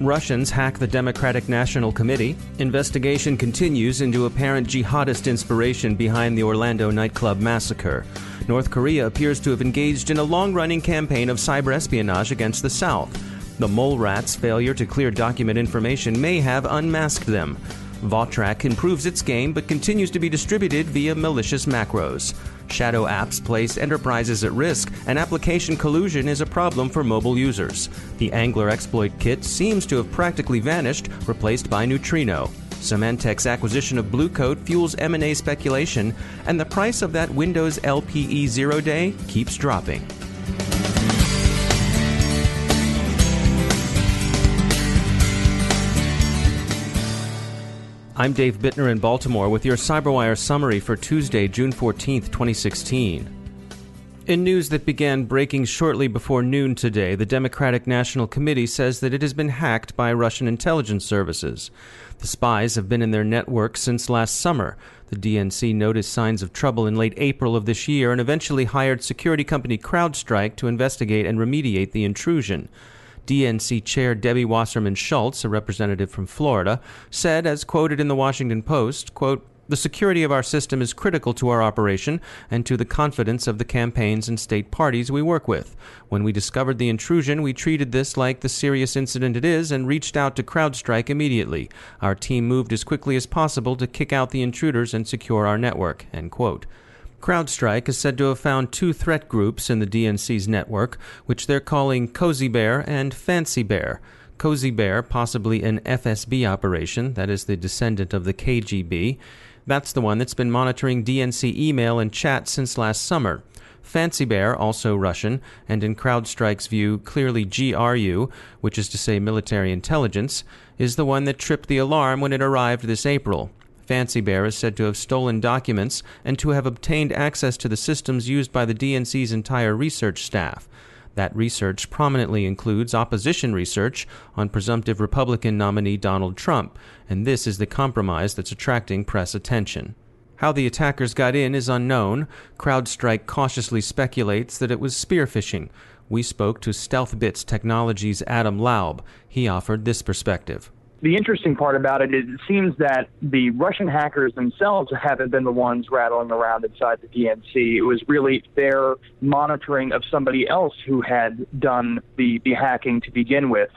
Russians hack the Democratic National Committee. Investigation continues into apparent jihadist inspiration behind the Orlando nightclub massacre. North Korea appears to have engaged in a long running campaign of cyber espionage against the South. The mole rat's failure to clear document information may have unmasked them. Vawtrak improves its game but continues to be distributed via malicious macros. Shadow apps place enterprises at risk, and application collusion is a problem for mobile users. The Angler exploit kit seems to have practically vanished, replaced by Neutrino. Symantec's acquisition of Bluecoat fuels M&A speculation, and the price of that Windows LPE zero day keeps dropping. I'm Dave Bittner in Baltimore with your CyberWire summary for Tuesday, June 14, 2016. In news that began breaking shortly before noon today, the Democratic National Committee says that it has been hacked by Russian intelligence services. The spies have been in their network since last summer. The DNC noticed signs of trouble in late April of this year and eventually hired security company CrowdStrike to investigate and remediate the intrusion. DNC Chair Debbie Wasserman Schultz, a representative from Florida, said, as quoted in the Washington Post, quote, the security of our system is critical to our operation and to the confidence of the campaigns and state parties we work with. When we discovered the intrusion, we treated this like the serious incident it is and reached out to CrowdStrike immediately. Our team moved as quickly as possible to kick out the intruders and secure our network. End quote. CrowdStrike is said to have found two threat groups in the DNC's network, which they're calling Cozy Bear and Fancy Bear. Cozy Bear, possibly an FSB operation, that is the descendant of the KGB. That's the one that's been monitoring DNC email and chat since last summer. Fancy Bear, also Russian, and in CrowdStrike's view, clearly GRU, which is to say military intelligence, is the one that tripped the alarm when it arrived this April. Fancy Bear is said to have stolen documents and to have obtained access to the systems used by the DNC's entire research staff. That research prominently includes opposition research on presumptive Republican nominee Donald Trump, and this is the compromise that's attracting press attention. How the attackers got in is unknown. CrowdStrike cautiously speculates that it was spear phishing. We spoke to StealthBits Technologies' Adam Laub. He offered this perspective the interesting part about it is it seems that the Russian hackers themselves haven't been the ones rattling around inside the DNC. It was really their monitoring of somebody else who had done the, the hacking to begin with,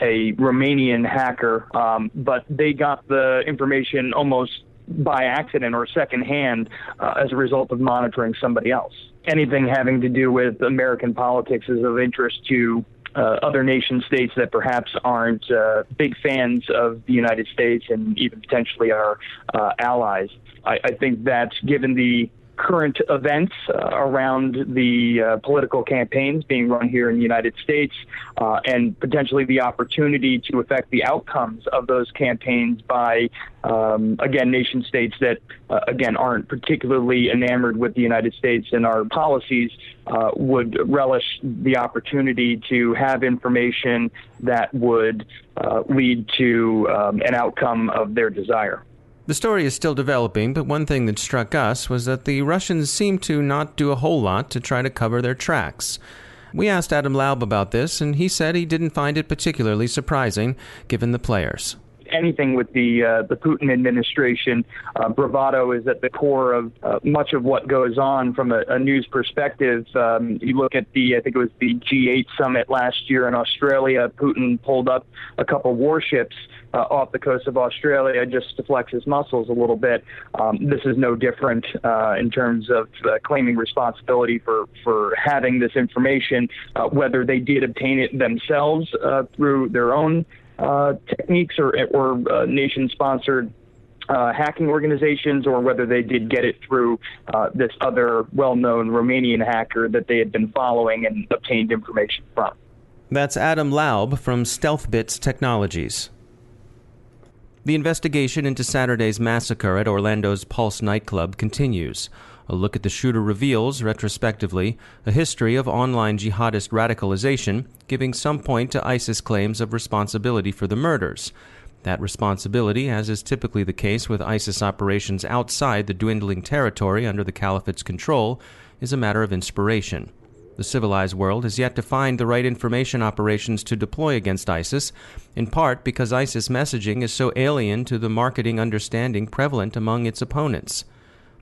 a Romanian hacker. Um, but they got the information almost by accident or secondhand uh, as a result of monitoring somebody else. Anything having to do with American politics is of interest to other nation states that perhaps aren't uh, big fans of the United States and even potentially our uh, allies. I, I, think that given the current events uh, around the uh, political campaigns being run here in the United States uh, and potentially the opportunity to affect the outcomes of those campaigns by, um, again, nation states that, again, aren't particularly enamored with the United States and our policies would relish the opportunity to have information that would lead to um, an outcome of their desire. The story is still developing, but one thing that struck us was that the Russians seem to not do a whole lot to try to cover their tracks. We asked Adam Laub about this, and he said he didn't find it particularly surprising given the players anything with the uh, the Putin administration. Uh, bravado is at the core of uh, much of what goes on from a, a news perspective. Um, you look at the I think it was the G8 summit last year in Australia. Putin pulled up a couple warships uh, off the coast of Australia just to flex his muscles a little bit. Um, this is no different uh, in terms of uh, claiming responsibility for, for having this information, uh, whether they did obtain it themselves uh, through their own uh, techniques or, or nation sponsored uh, hacking organizations or whether they did get it through uh, this other well known Romanian hacker that they had been following and obtained information from. That's Adam Laub from StealthBits Technologies. The investigation into Saturday's massacre at Orlando's Pulse nightclub continues. A look at the shooter reveals, retrospectively, a history of online jihadist radicalization, giving some point to ISIS claims of responsibility for the murders. That responsibility, as is typically the case with ISIS operations outside the dwindling territory under the caliphate's control, is a matter of inspiration. The civilized world has yet to find the right information operations to deploy against ISIS, in part because ISIS messaging is so alien to the marketing understanding prevalent among its opponents.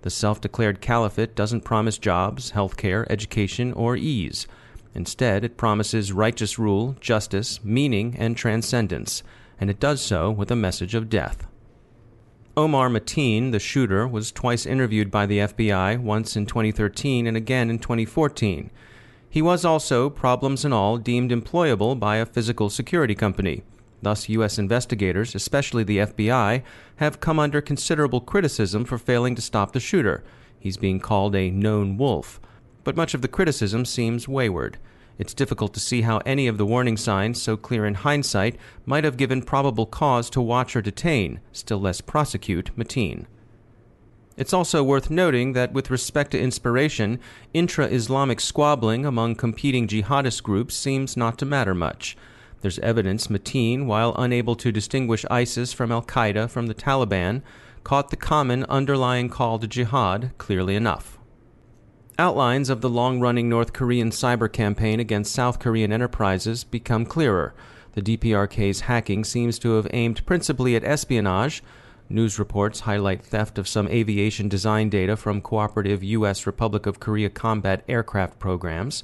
The self declared caliphate doesn't promise jobs, health care, education, or ease. Instead, it promises righteous rule, justice, meaning, and transcendence, and it does so with a message of death. Omar Mateen, the shooter, was twice interviewed by the FBI, once in 2013 and again in 2014. He was also, problems and all, deemed employable by a physical security company. Thus, U.S. investigators, especially the FBI, have come under considerable criticism for failing to stop the shooter. He's being called a known wolf. But much of the criticism seems wayward. It's difficult to see how any of the warning signs, so clear in hindsight, might have given probable cause to watch or detain, still less prosecute, Mateen. It's also worth noting that with respect to inspiration, intra Islamic squabbling among competing jihadist groups seems not to matter much. There's evidence Mateen, while unable to distinguish ISIS from Al Qaeda from the Taliban, caught the common underlying call to jihad clearly enough. Outlines of the long running North Korean cyber campaign against South Korean enterprises become clearer. The DPRK's hacking seems to have aimed principally at espionage News reports highlight theft of some aviation design data from cooperative U.S. Republic of Korea combat aircraft programs,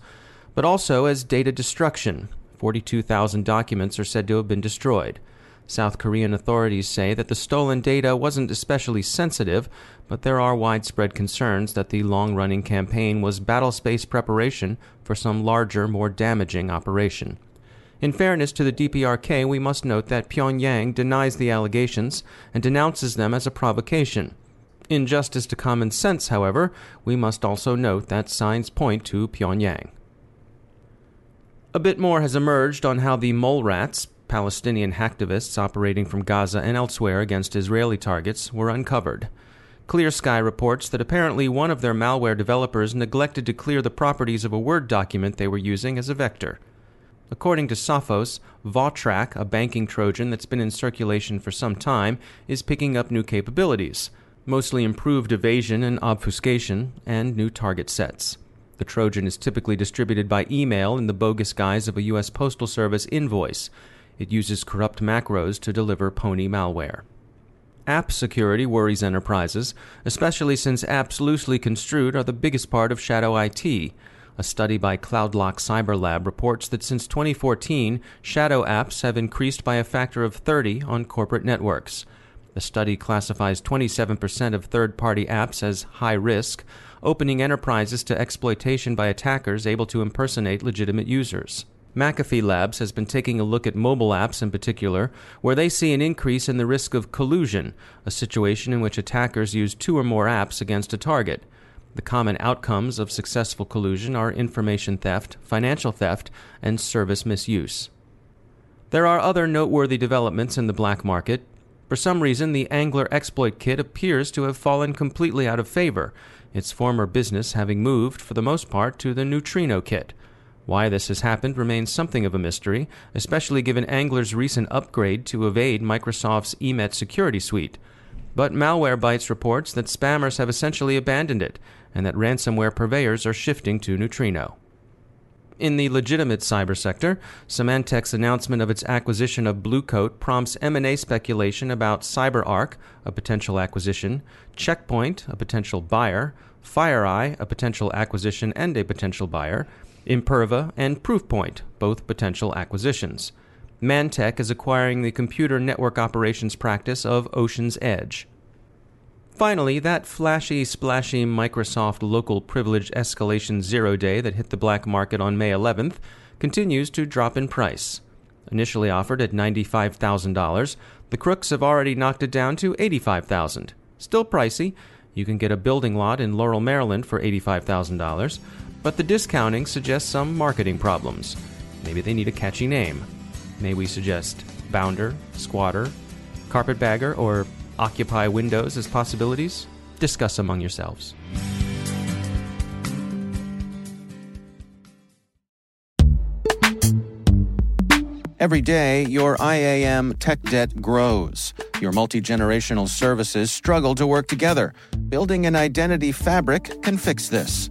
but also as data destruction. 42,000 documents are said to have been destroyed. South Korean authorities say that the stolen data wasn't especially sensitive, but there are widespread concerns that the long running campaign was battle space preparation for some larger, more damaging operation. In fairness to the DPRK, we must note that Pyongyang denies the allegations and denounces them as a provocation. In justice to common sense, however, we must also note that signs point to Pyongyang. A bit more has emerged on how the mole rats, Palestinian hacktivists operating from Gaza and elsewhere against Israeli targets, were uncovered. Clear Sky reports that apparently one of their malware developers neglected to clear the properties of a Word document they were using as a vector. According to Sophos, Vawtrak, a banking Trojan that's been in circulation for some time, is picking up new capabilities, mostly improved evasion and obfuscation, and new target sets. The Trojan is typically distributed by email in the bogus guise of a U.S. Postal Service invoice. It uses corrupt macros to deliver pony malware. App security worries enterprises, especially since apps loosely construed are the biggest part of shadow IT. A study by CloudLock CyberLab reports that since 2014, shadow apps have increased by a factor of 30 on corporate networks. The study classifies 27% of third party apps as high risk, opening enterprises to exploitation by attackers able to impersonate legitimate users. McAfee Labs has been taking a look at mobile apps in particular, where they see an increase in the risk of collusion, a situation in which attackers use two or more apps against a target. The common outcomes of successful collusion are information theft, financial theft, and service misuse. There are other noteworthy developments in the black market. For some reason, the Angler exploit kit appears to have fallen completely out of favor, its former business having moved, for the most part, to the Neutrino kit. Why this has happened remains something of a mystery, especially given Angler's recent upgrade to evade Microsoft's EMET security suite. But Malwarebytes reports that spammers have essentially abandoned it, and that ransomware purveyors are shifting to Neutrino. In the legitimate cyber sector, Symantec's announcement of its acquisition of Bluecoat prompts M&A speculation about CyberArk, a potential acquisition, Checkpoint, a potential buyer, FireEye, a potential acquisition and a potential buyer, Imperva, and Proofpoint, both potential acquisitions. Mantech is acquiring the computer network operations practice of Ocean's Edge. Finally, that flashy, splashy Microsoft local privilege escalation zero day that hit the black market on May 11th continues to drop in price. Initially offered at $95,000, the crooks have already knocked it down to 85,000. Still pricey. You can get a building lot in Laurel, Maryland for $85,000, but the discounting suggests some marketing problems. Maybe they need a catchy name. May we suggest Bounder, Squatter, Carpetbagger, or Occupy Windows as possibilities? Discuss among yourselves. Every day, your IAM tech debt grows. Your multi generational services struggle to work together. Building an identity fabric can fix this.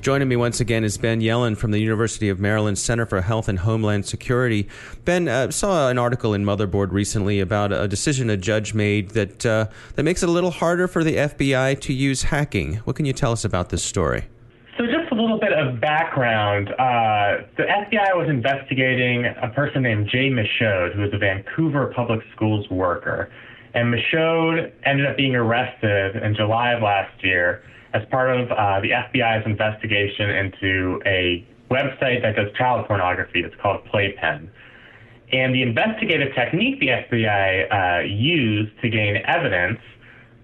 Joining me once again is Ben Yelin from the University of Maryland Center for Health and Homeland Security. Ben uh, saw an article in Motherboard recently about a decision a judge made that uh, that makes it a little harder for the FBI to use hacking. What can you tell us about this story? So, just a little bit of background. Uh, the FBI was investigating a person named Jay Michaud, who was a Vancouver public schools worker. And Michaud ended up being arrested in July of last year as part of uh, the FBI's investigation into a website that does child pornography. It's called Playpen. And the investigative technique the FBI uh, used to gain evidence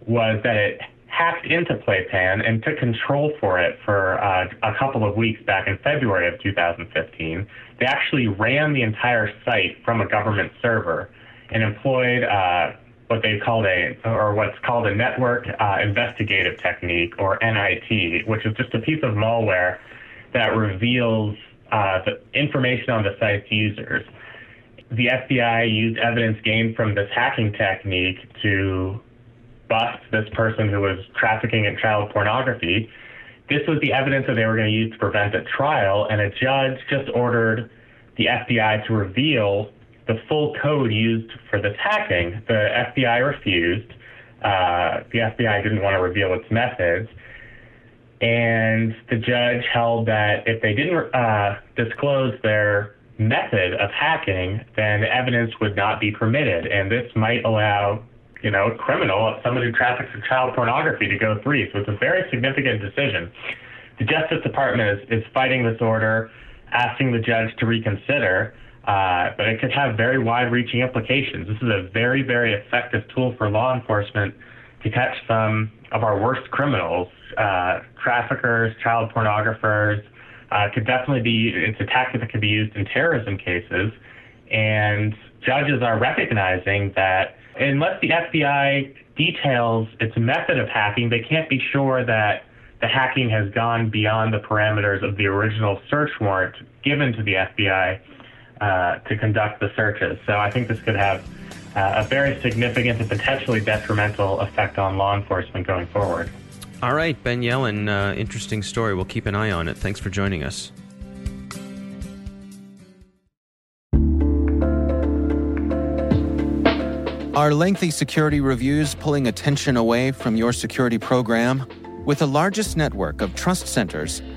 was that it hacked into Playpen and took control for it for uh, a couple of weeks back in February of 2015. They actually ran the entire site from a government server and employed uh, what they called a, or what's called a network uh, investigative technique, or NIT, which is just a piece of malware that reveals uh, the information on the site's users. The FBI used evidence gained from this hacking technique to bust this person who was trafficking in child pornography. This was the evidence that they were going to use to prevent a trial, and a judge just ordered the FBI to reveal the full code used for this hacking. The FBI refused. Uh, the FBI didn't want to reveal its methods. And the judge held that if they didn't uh, disclose their method of hacking, then evidence would not be permitted. And this might allow, you know, a criminal, someone who traffics in child pornography, to go free. So it's a very significant decision. The Justice Department is, is fighting this order, asking the judge to reconsider. Uh, but it could have very wide reaching implications. This is a very, very effective tool for law enforcement to catch some of our worst criminals, uh, traffickers, child pornographers. Uh, could definitely be, it's a tactic that could be used in terrorism cases. And judges are recognizing that unless the FBI details its method of hacking, they can't be sure that the hacking has gone beyond the parameters of the original search warrant given to the FBI uh, to conduct the searches. So I think this could have uh, a very significant and potentially detrimental effect on law enforcement going forward. All right, Ben Yelin, uh, interesting story. We'll keep an eye on it. Thanks for joining us. Are lengthy security reviews pulling attention away from your security program? With the largest network of trust centers,